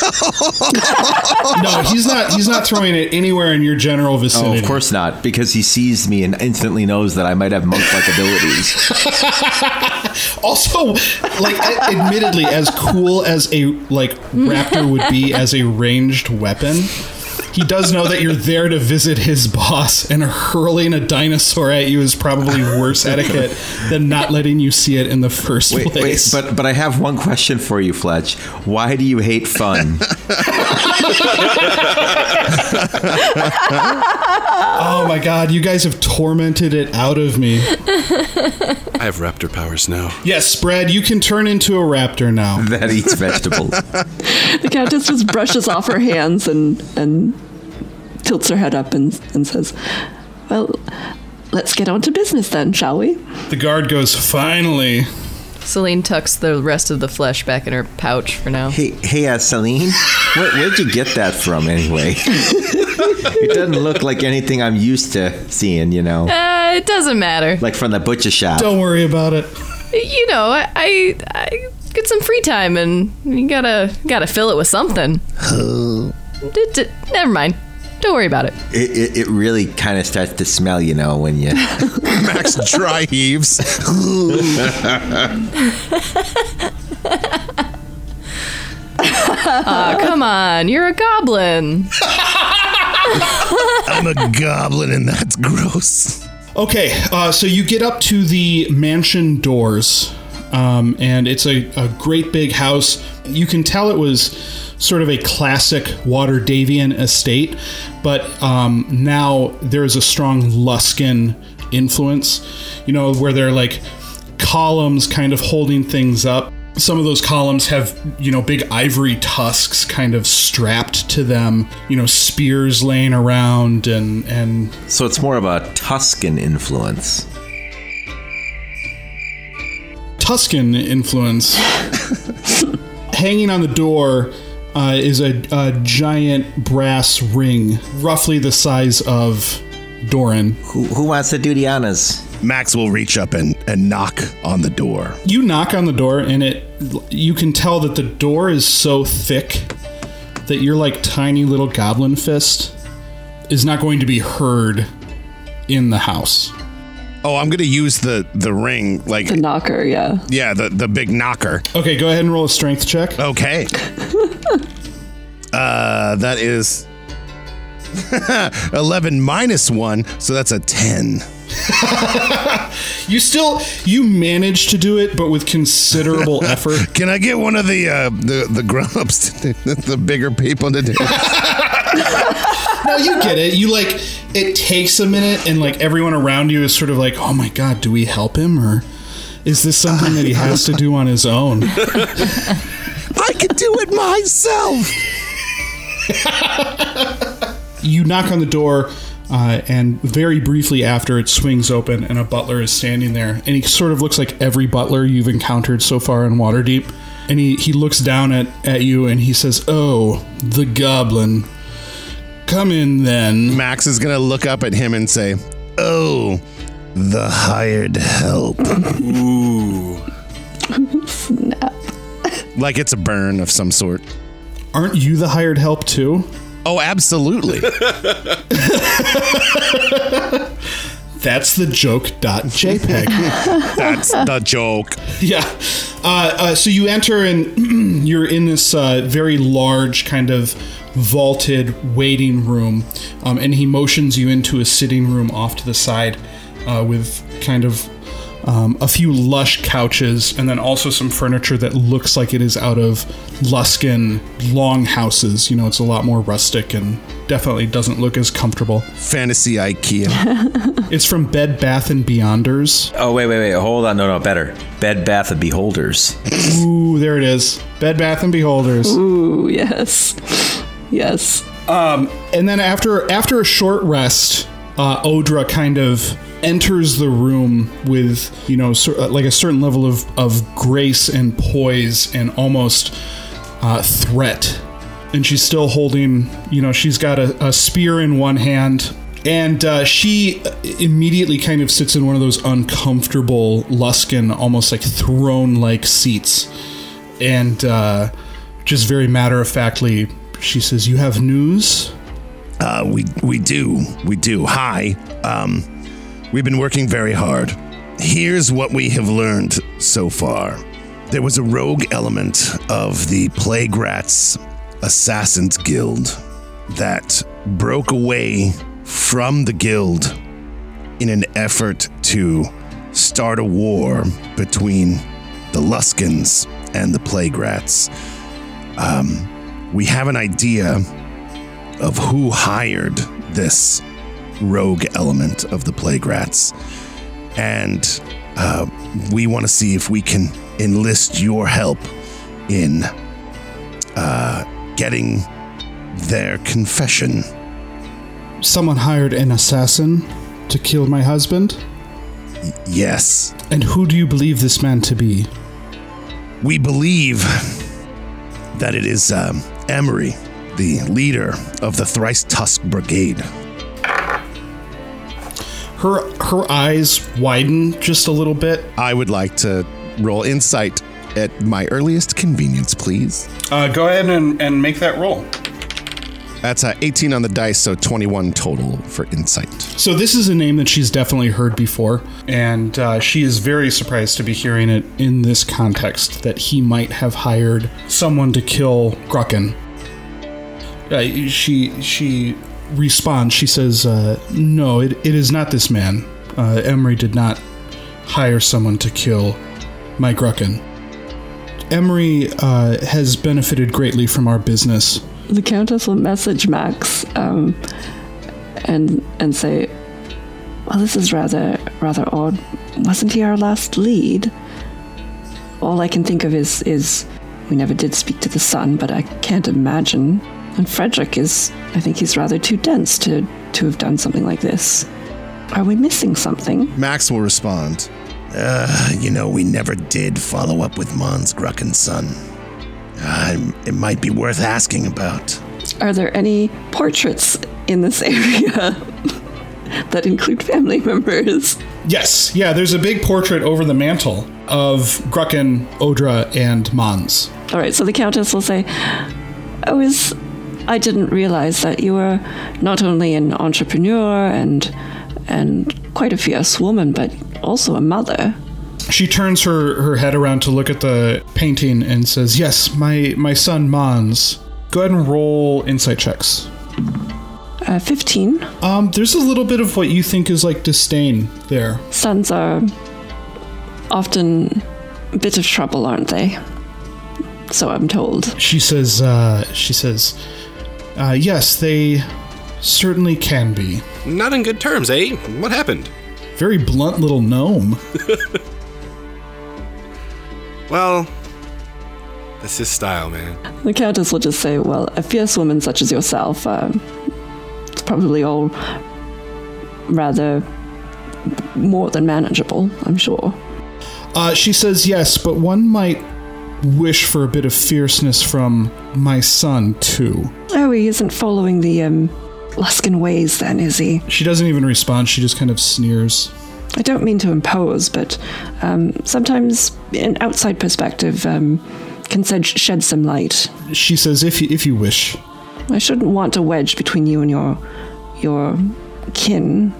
[SPEAKER 5] [LAUGHS]
[SPEAKER 3] No, he's not. He's not throwing it anywhere in your general
[SPEAKER 5] Oh,
[SPEAKER 3] vicinity.
[SPEAKER 5] of course not, because he sees me and instantly knows that I might have monk-like abilities. [LAUGHS]
[SPEAKER 3] Also, like, admittedly, as cool as a like raptor would be as a ranged weapon, he does know that you're there to visit his boss, and hurling a dinosaur at you is probably worse etiquette than not letting you see it in the first
[SPEAKER 5] Wait, wait,
[SPEAKER 3] place.
[SPEAKER 5] but but I have one question for you, Fletch. Why do you hate fun? [LAUGHS]
[SPEAKER 3] oh my god, you guys have tormented it out of me.
[SPEAKER 6] I have raptor powers now.
[SPEAKER 3] Yes, spread. You can turn into a raptor now.
[SPEAKER 5] that eats vegetables. [LAUGHS]
[SPEAKER 7] The Countess just brushes off her hands and and tilts her head up and and says, "Well, let's get on to business then, shall we?"
[SPEAKER 3] The guard goes, finally.
[SPEAKER 4] Celine tucks the rest of the flesh back in her pouch for now.
[SPEAKER 5] Hey, hey, uh, Celine, where, where'd you get that from anyway? [LAUGHS] it doesn't look like anything I'm used to seeing, you know,
[SPEAKER 4] Uh, it doesn't matter.
[SPEAKER 5] like from the butcher shop.
[SPEAKER 3] Don't worry about it.
[SPEAKER 4] You know, I, I, I get some free time, and you gotta gotta fill it with something. D- d- never mind. Don't worry about it.
[SPEAKER 5] It, it, it really kind of starts to smell, you know, when you. [LAUGHS]
[SPEAKER 1] Max dry heaves.
[SPEAKER 4] Aw, [LAUGHS] come on. You're a goblin. [LAUGHS]
[SPEAKER 2] I'm a goblin and that's gross.
[SPEAKER 3] Okay, uh, so you get up to the mansion doors, um, and it's a, a great big house. You can tell it was sort of a classic Waterdhavian estate, but um, now there's a strong Luskan influence, you know, where they're like columns kind of holding things up. Some of those columns have, you know, big ivory tusks kind of strapped to them, you know, spears laying around and and
[SPEAKER 5] So it's more of a Tuscan influence.
[SPEAKER 3] Tuscan influence. [LAUGHS] Hanging on the door uh, is a, a giant brass ring, roughly the size of Doran.
[SPEAKER 5] Who, who wants to do the honors?
[SPEAKER 2] Max will reach up and, and knock on the door.
[SPEAKER 3] You knock on the door, and it you can tell that the door is so thick that your like tiny little goblin fist is not going to be heard in the house.
[SPEAKER 1] Oh, I'm gonna use the the ring, like
[SPEAKER 7] The knocker, yeah.
[SPEAKER 1] yeah, the the big knocker.
[SPEAKER 3] Okay, go ahead and roll a strength check.
[SPEAKER 1] Okay. [LAUGHS] uh, that is [LAUGHS] eleven minus one, so that's a ten. [LAUGHS]
[SPEAKER 3] You still you manage to do it, but with considerable effort.
[SPEAKER 1] Can I get one of the uh, the the grown-ups, the bigger people to do?
[SPEAKER 3] No, you get it. You like it takes a minute, and like everyone around you is sort of like, "Oh my god, do we help him, or is this something that he has to do on his own?" [LAUGHS]
[SPEAKER 1] I can do it myself.
[SPEAKER 3] You knock on the door, uh, and very briefly after, it swings open, and a butler is standing there, and he sort of looks like every butler you've encountered so far in Waterdeep. And he, he looks down at, at you and he says, Oh, the goblin. Come in then.
[SPEAKER 1] Max is gonna look up at him and say,
[SPEAKER 2] Oh, the hired help. Ooh.
[SPEAKER 7] Snap.
[SPEAKER 1] like it's a burn of some sort.
[SPEAKER 3] Aren't you the hired help too?
[SPEAKER 1] Oh, absolutely. [LAUGHS]
[SPEAKER 3] That's the joke.jpg. [LAUGHS]
[SPEAKER 1] That's the joke.
[SPEAKER 3] Yeah. Uh, uh, so you enter and [CLEARS THROAT] you're in this uh, very large kind of vaulted waiting room, um, and he motions you into a sitting room off to the side uh, with kind of um, a few lush couches and then also some furniture that looks like it is out of Luskan long houses. You know, it's a lot more rustic and definitely doesn't look as comfortable.
[SPEAKER 1] Fantasy IKEA. [LAUGHS]
[SPEAKER 3] It's from Bed Bath and Beyonders.
[SPEAKER 5] Oh, wait, wait, wait. Hold on. No, no, better. Bed, Bath, and Beholders.
[SPEAKER 3] Ooh, there it is. Bed Bath and Beholders.
[SPEAKER 7] Ooh, yes. Yes.
[SPEAKER 3] Um, and then after after a short rest, uh, Odra kind of enters the room with you know uh, like a certain level of of grace and poise and almost uh, threat. And she's still holding, you know, she's got a, a spear in one hand. And uh, she immediately kind of sits in one of those uncomfortable Luskan, almost like throne like seats. And uh, just very matter of factly, she says, You have news?
[SPEAKER 2] Uh, we we do we do. Hi. Um, we've been working very hard. Here's what we have learned so far. There was a rogue element of the Plague Rats Assassins Guild that broke away from the guild in an effort to start a war between the Luskans and the Plague Rats. Um, we have an idea of who hired this rogue element of the plague rats. And uh, we want to see if we can enlist your help in uh, getting their confession.
[SPEAKER 3] Someone hired an assassin to kill my husband?
[SPEAKER 2] Yes,
[SPEAKER 3] And who do you believe this man to be?
[SPEAKER 2] we believe that it is um, Emery, the leader of the Thrice Tusk Brigade.
[SPEAKER 3] Her her eyes widen just a little bit.
[SPEAKER 1] I would like to roll insight at my earliest convenience, please.
[SPEAKER 3] Uh, go ahead and, and make that roll.
[SPEAKER 1] That's uh, 18 on the dice, so 21 total for insight.
[SPEAKER 3] So this is a name that she's definitely heard before, and uh, she is very surprised to be hearing it in this context that he might have hired someone to kill Grucken. Uh, she she responds. She says, uh, "No, it, it is not this man. Uh, Emery did not hire someone to kill my Grucken. Emery uh, has benefited greatly from our business."
[SPEAKER 7] The Countess will message Max um, and and say, "Well, this is rather rather odd. Wasn't he our last lead? All I can think of is is we never did speak to the son, but I can't imagine. And Frederick is, I think he's rather too dense to to have done something like this. Are we missing something?
[SPEAKER 1] Max will respond.
[SPEAKER 2] Uh, you know, we never did follow up with Mons Grucken's son. Uh, it might be worth asking about.
[SPEAKER 7] Are there any portraits in this [LAUGHS] area that include family members?
[SPEAKER 3] Yes, yeah, there's a big portrait over the mantle of Grucken, Odra, and Mons.
[SPEAKER 7] All right, so the Countess will say, I was. I didn't realize that you were not only an entrepreneur and and quite a fierce woman, but also a mother.
[SPEAKER 3] She turns her, her head around to look at the painting and says, Yes, my, my son Mons. Go ahead and roll insight checks.
[SPEAKER 7] Uh, 15.
[SPEAKER 3] Um, there's a little bit of what you think is like disdain there.
[SPEAKER 7] Sons are often a bit of trouble, aren't they? So I'm told.
[SPEAKER 3] She says, uh, she says, uh, yes, they certainly can be.
[SPEAKER 6] Not in good terms, eh? What happened?
[SPEAKER 3] Very blunt little gnome. [LAUGHS]
[SPEAKER 6] Well, that's his style, man.
[SPEAKER 7] The Countess will just say, Well, a fierce woman such as yourself, uh, it's probably all rather more than manageable, I'm sure.
[SPEAKER 3] Uh, she says, yes, but one might wish for a bit of fierceness from my son, too.
[SPEAKER 7] Oh, he isn't following the um, Luskan ways, then, is he?
[SPEAKER 3] She doesn't even respond, she just kind of sneers.
[SPEAKER 7] I don't mean to impose, but um, sometimes an outside perspective um, can shed, shed some light.
[SPEAKER 3] She says, if you, if you wish.
[SPEAKER 7] I shouldn't want a wedge between you and your your kin,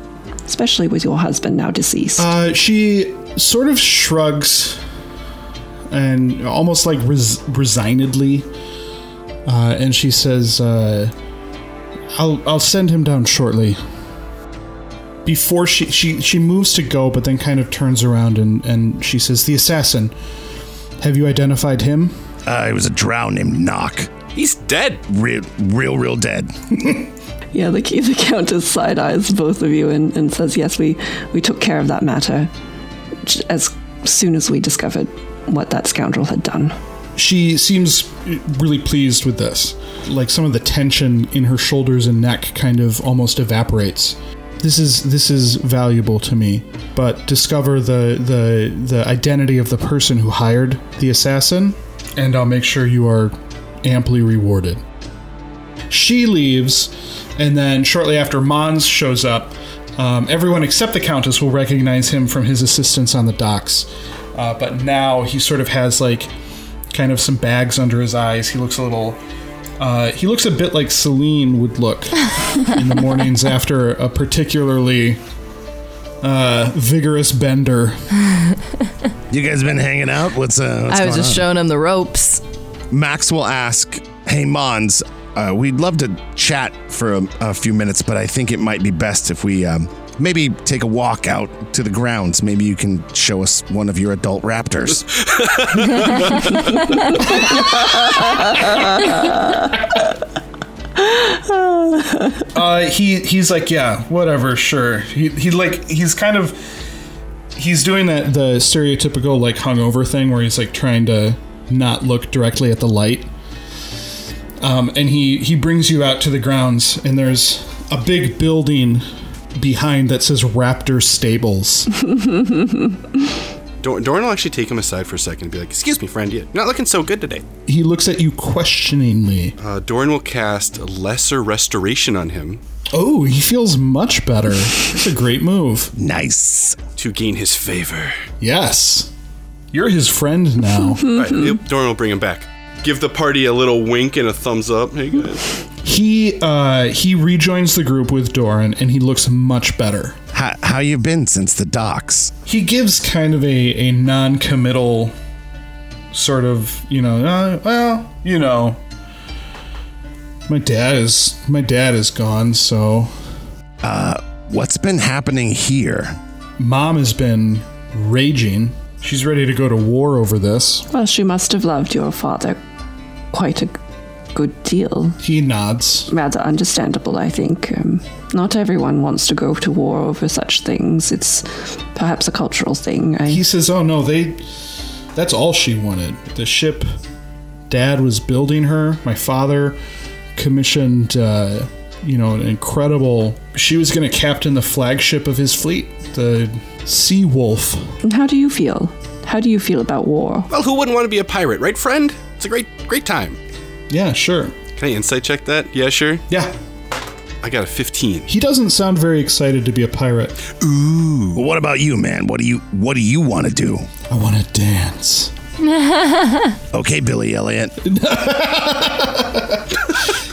[SPEAKER 7] especially with your husband now deceased.
[SPEAKER 3] Uh, she sort of shrugs and almost like res- resignedly, uh, and she says, uh, "I'll I'll send him down shortly." Before she she she moves to go, but then kind of turns around and and she says, "The assassin. Have you identified him?"
[SPEAKER 2] Uh, it was a drow named Nock.
[SPEAKER 6] He's dead.
[SPEAKER 2] Real, real, real dead. [LAUGHS]
[SPEAKER 7] yeah, the, the Countess side eyes both of you and, and says, Yes, we, we took care of that matter as soon as we discovered what that scoundrel had done.
[SPEAKER 3] She seems really pleased with this. Like some of the tension in her shoulders and neck kind of almost evaporates. This is this is valuable to me, but discover the the the identity of the person who hired the assassin, and I'll make sure you are amply rewarded. She leaves, and then shortly after Mons shows up, um, everyone except the Countess will recognize him from his assistance on the docks. Uh, but now he sort of has like kind of some bags under his eyes. He looks a little. Uh, he looks a bit like Celine would look in the mornings [LAUGHS] after a particularly uh, vigorous bender.
[SPEAKER 2] You guys been hanging out? What's uh? What's
[SPEAKER 4] I was
[SPEAKER 2] going
[SPEAKER 4] just
[SPEAKER 2] on?
[SPEAKER 4] showing him the ropes.
[SPEAKER 1] Max will ask, Hey, Mons, uh, we'd love to chat for a, a few minutes, but I think it might be best if we um, maybe take a walk out to the grounds. Maybe you can show us one of your adult raptors. [LAUGHS]
[SPEAKER 3] Uh, he he's like, yeah, whatever, sure. He he like he's kind of he's doing that the stereotypical like hungover thing where he's like trying to not look directly at the light. Um, and he he brings you out to the grounds, and there's a big building behind that says Raptor Stables. [LAUGHS]
[SPEAKER 6] Dor- Doran will actually take him aside for a second and be like, Excuse me, friend, you're not looking so good today.
[SPEAKER 3] he looks at you questioningly.
[SPEAKER 6] Uh, Doran will cast Lesser Restoration on him
[SPEAKER 3] Oh, he feels much better. It's a great move.
[SPEAKER 2] Nice.
[SPEAKER 6] to gain his favor.
[SPEAKER 3] Yes, you're his friend now. [LAUGHS]
[SPEAKER 6] All right, yep, Doran will bring him back. Give the party a little wink and a thumbs up. Hey, guys.
[SPEAKER 3] He uh, he rejoins the group with Doran, and he looks much better.
[SPEAKER 1] How, how you been since the docks?
[SPEAKER 3] He gives kind of a, a non-committal sort of, you know, uh, well, you know, my dad is my dad is gone, so uh
[SPEAKER 1] What's been happening here?
[SPEAKER 3] mom has been raging. She's ready to go to war over this.
[SPEAKER 7] Well, she must have loved your father quite a g- good deal.
[SPEAKER 3] He nods.
[SPEAKER 7] Rather understandable, I think. Um, not everyone wants to go to war over such things. It's perhaps a cultural thing. I,
[SPEAKER 3] He says, "Oh no, they that's all she wanted. The ship dad was building her. My father commissioned uh, you know, an incredible she was going to captain the flagship of his fleet, the Sea Wolf.
[SPEAKER 7] And How do you feel? How do you feel about war?
[SPEAKER 6] Well, who wouldn't want to be a pirate, right, friend? It's a great, great time.
[SPEAKER 3] Yeah, sure.
[SPEAKER 6] Can I insight check that? Yeah, sure.
[SPEAKER 3] Yeah.
[SPEAKER 6] I got a 15.
[SPEAKER 3] He doesn't sound very excited to be a pirate.
[SPEAKER 2] Well, what about you, man? What do you what do you want to do?
[SPEAKER 3] I want to dance. [LAUGHS]
[SPEAKER 2] Okay, Billy Elliot. [LAUGHS]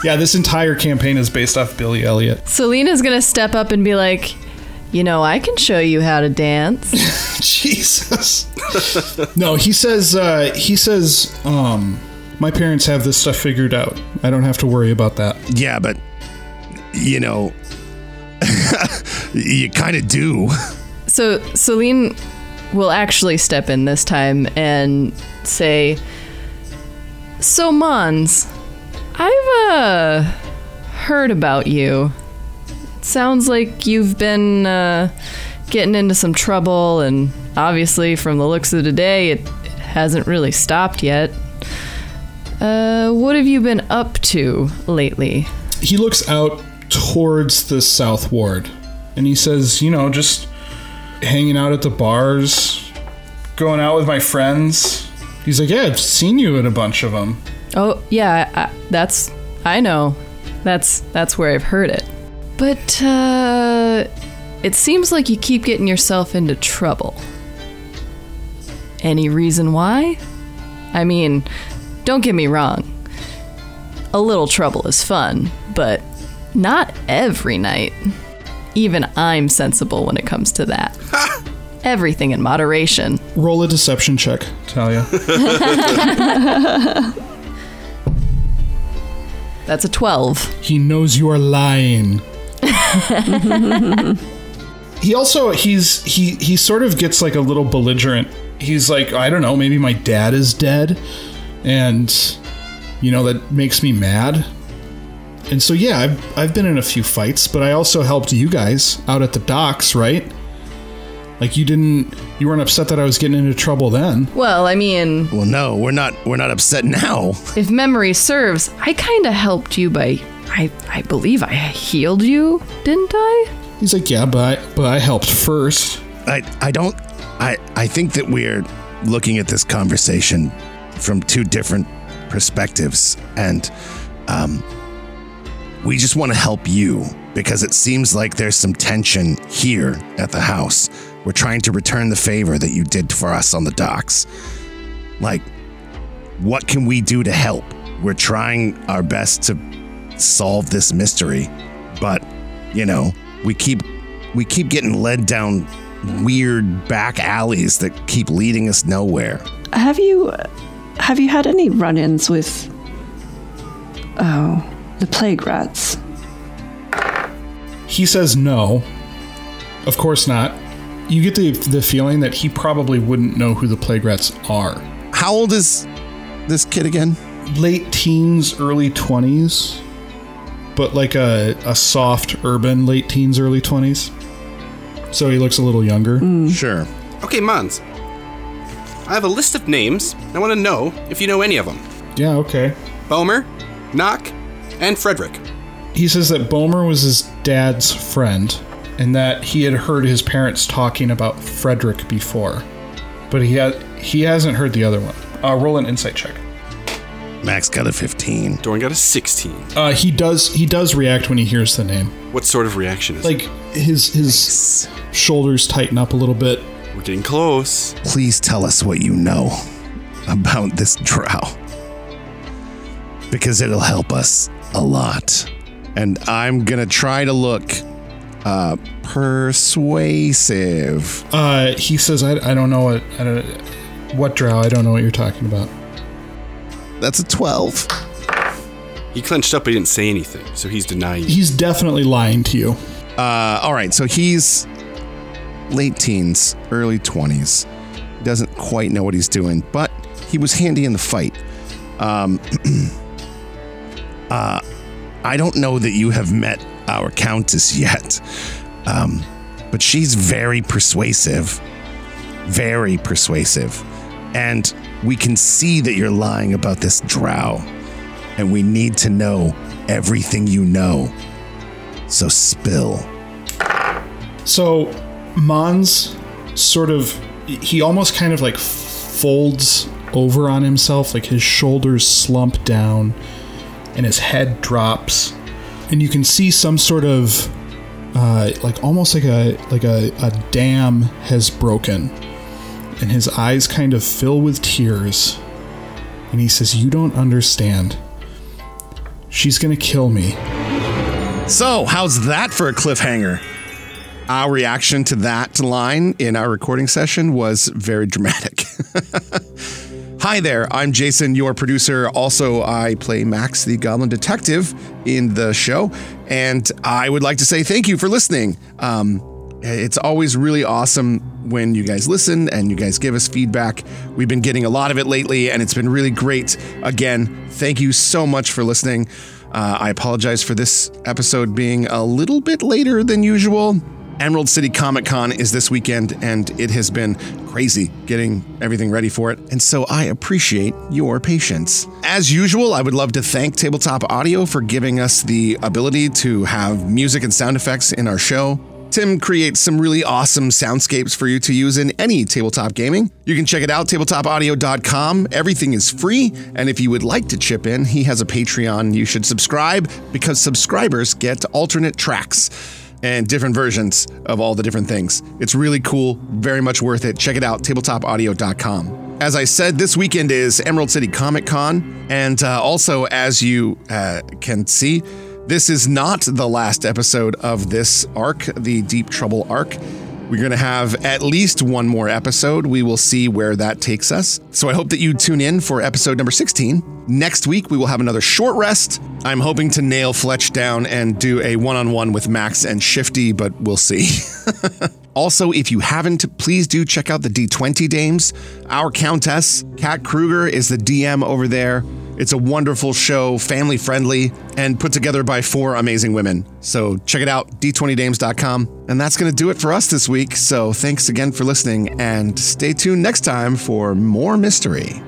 [SPEAKER 3] Yeah, this entire campaign is based off Billy Elliot.
[SPEAKER 4] Selena's gonna step up and be like, you know, I can show you how to dance. [LAUGHS]
[SPEAKER 3] Jesus. no, he says uh he says um my parents have this stuff figured out. I don't have to worry about that.
[SPEAKER 2] Yeah, but you know, [LAUGHS] you kind of do.
[SPEAKER 4] So Celine will actually step in this time and say, "So Mons, I've uh heard about you. Sounds like you've been uh, getting into some trouble, and obviously, from the looks of today, it, it hasn't really stopped yet. Uh, what have you been up to lately?"
[SPEAKER 3] He looks out towards the south ward and he says, you know, just hanging out at the bars, going out with my friends. He's like, "Yeah, I've seen you at a bunch of them."
[SPEAKER 4] Oh yeah, I, that's I know. That's that's where I've heard it. But uh, it seems like you keep getting yourself into trouble. Any reason why? I mean, don't get me wrong. A little trouble is fun, but not every night. Even I'm sensible when it comes to that. [LAUGHS] Everything in moderation.
[SPEAKER 3] Roll a deception check, Talia. [LAUGHS]
[SPEAKER 4] That's a 12.
[SPEAKER 3] He knows you are lying. [LAUGHS] he also he's he he sort of gets like a little belligerent. He's like, I don't know, maybe my dad is dead and you know that makes me mad. And so yeah, I've I've been in a few fights, but I also helped you guys out at the docks, right? Like you didn't you weren't upset that I was getting into trouble then.
[SPEAKER 4] Well, I mean,
[SPEAKER 2] Well, no, we're not. We're not upset now. [LAUGHS]
[SPEAKER 4] if memory serves, I kind of helped you by. I, I believe I healed you, didn't I?
[SPEAKER 3] He's like, "Yeah, but I, but I helped first.
[SPEAKER 2] I I don't. I I think that we're looking at this conversation from two different perspectives, and um, we just want to help you because it seems like there's some tension here at the house. We're trying to return the favor that you did for us on the docks. Like, what can we do to help? We're trying our best to solve this mystery, but you know, we keep we keep getting led down weird back alleys that keep leading us nowhere.
[SPEAKER 7] Have you have you had any run-ins with oh the plague rats?
[SPEAKER 3] He says no. Of course not. You get the the feeling that he probably wouldn't know who the plague rats are.
[SPEAKER 1] How old is this kid again?
[SPEAKER 3] Late teens, early twenties, but like a a soft urban late teens, early twenties. So he looks a little younger.
[SPEAKER 1] Sure.
[SPEAKER 6] Okay, Mons. I have a list of names. I want to know if you know any of them.
[SPEAKER 3] Yeah, okay.
[SPEAKER 6] Bomer, Nock, and Frederick.
[SPEAKER 3] He says that Bomer was his dad's friend, and that he had heard his parents talking about Frederick before, but he had he hasn't heard the other one. Uh, roll an insight check.
[SPEAKER 2] Max got a 15.
[SPEAKER 6] Doran got a 16.
[SPEAKER 3] Uh, he does he does react when he hears the name.
[SPEAKER 6] What sort of reaction is it?
[SPEAKER 3] Like his his shoulders tighten up a little bit.
[SPEAKER 6] We're getting close.
[SPEAKER 2] Please tell us what you know about this drow. because it'll help us a lot.
[SPEAKER 1] And I'm going to try to look uh, persuasive.
[SPEAKER 3] Uh, he says, I, I don't know what, I don't, what drow? I don't know what you're talking about.
[SPEAKER 1] That's a 12.
[SPEAKER 6] He clenched up, but he didn't say anything, so he's denying.
[SPEAKER 3] He's definitely lying to you.
[SPEAKER 1] Uh, all right, so he's late teens, early 20s. Doesn't quite know what he's doing, but he was handy in the fight. Um, [CLEARS THROAT] uh, I don't know that you have met our countess yet, um, but she's very persuasive. Very persuasive. And we can see that you're lying about this drow, and we need to know everything you know. So spill.
[SPEAKER 3] So Mons sort of he almost kind of like folds over on himself, like his shoulders slump down and his head drops. And you can see some sort of uh, like almost like a like a, a dam has broken. And his eyes kind of fill with tears. And he says, You don't understand. She's gonna kill me.
[SPEAKER 1] So, how's that for a cliffhanger? Our reaction to that line in our recording session was very dramatic. [LAUGHS] Hi there, I'm Jason, your producer. Also, I play Max, the Goblin Detective, in the show, and I would like to say thank you for listening. Um, it's always really awesome when you guys listen and you guys give us feedback. We've been getting a lot of it lately, and it's been really great. Again, thank you so much for listening. Uh, I apologize for this episode being a little bit later than usual. Emerald City Comic Con is this weekend, and it has been crazy getting everything ready for it. And so I appreciate your patience. As usual, I would love to thank Tabletop Audio for giving us the ability to have music and sound effects in our show. Tim creates some really awesome soundscapes for you to use in any tabletop gaming. You can check it out, tabletopaudio.com. Everything is free, and if you would like to chip in, he has a Patreon. You should subscribe because subscribers get alternate tracks and different versions of all the different things. It's really cool, very much worth it. Check it out, tabletopaudio.com. As I said, this weekend is Emerald City Comic Con, and uh, also, as you uh, can see, this is not the last episode of this arc, the Deep Trouble arc. We're going to have at least one more episode. We will see where that takes us. So I hope that you tune in for episode number 16. Next week, we will have another short rest. I'm hoping to nail Fletch down and do a one on one with Max and Shifty, but we'll see. [LAUGHS] also, if you haven't, please do check out the D20 Dames. Our Countess, Kat Kruger, is the DM over there. It's a wonderful show, family friendly, and put together by four amazing women. So check it out, d20dames.com. And that's going to do it for us this week. So thanks again for listening, and stay tuned next time for more mystery.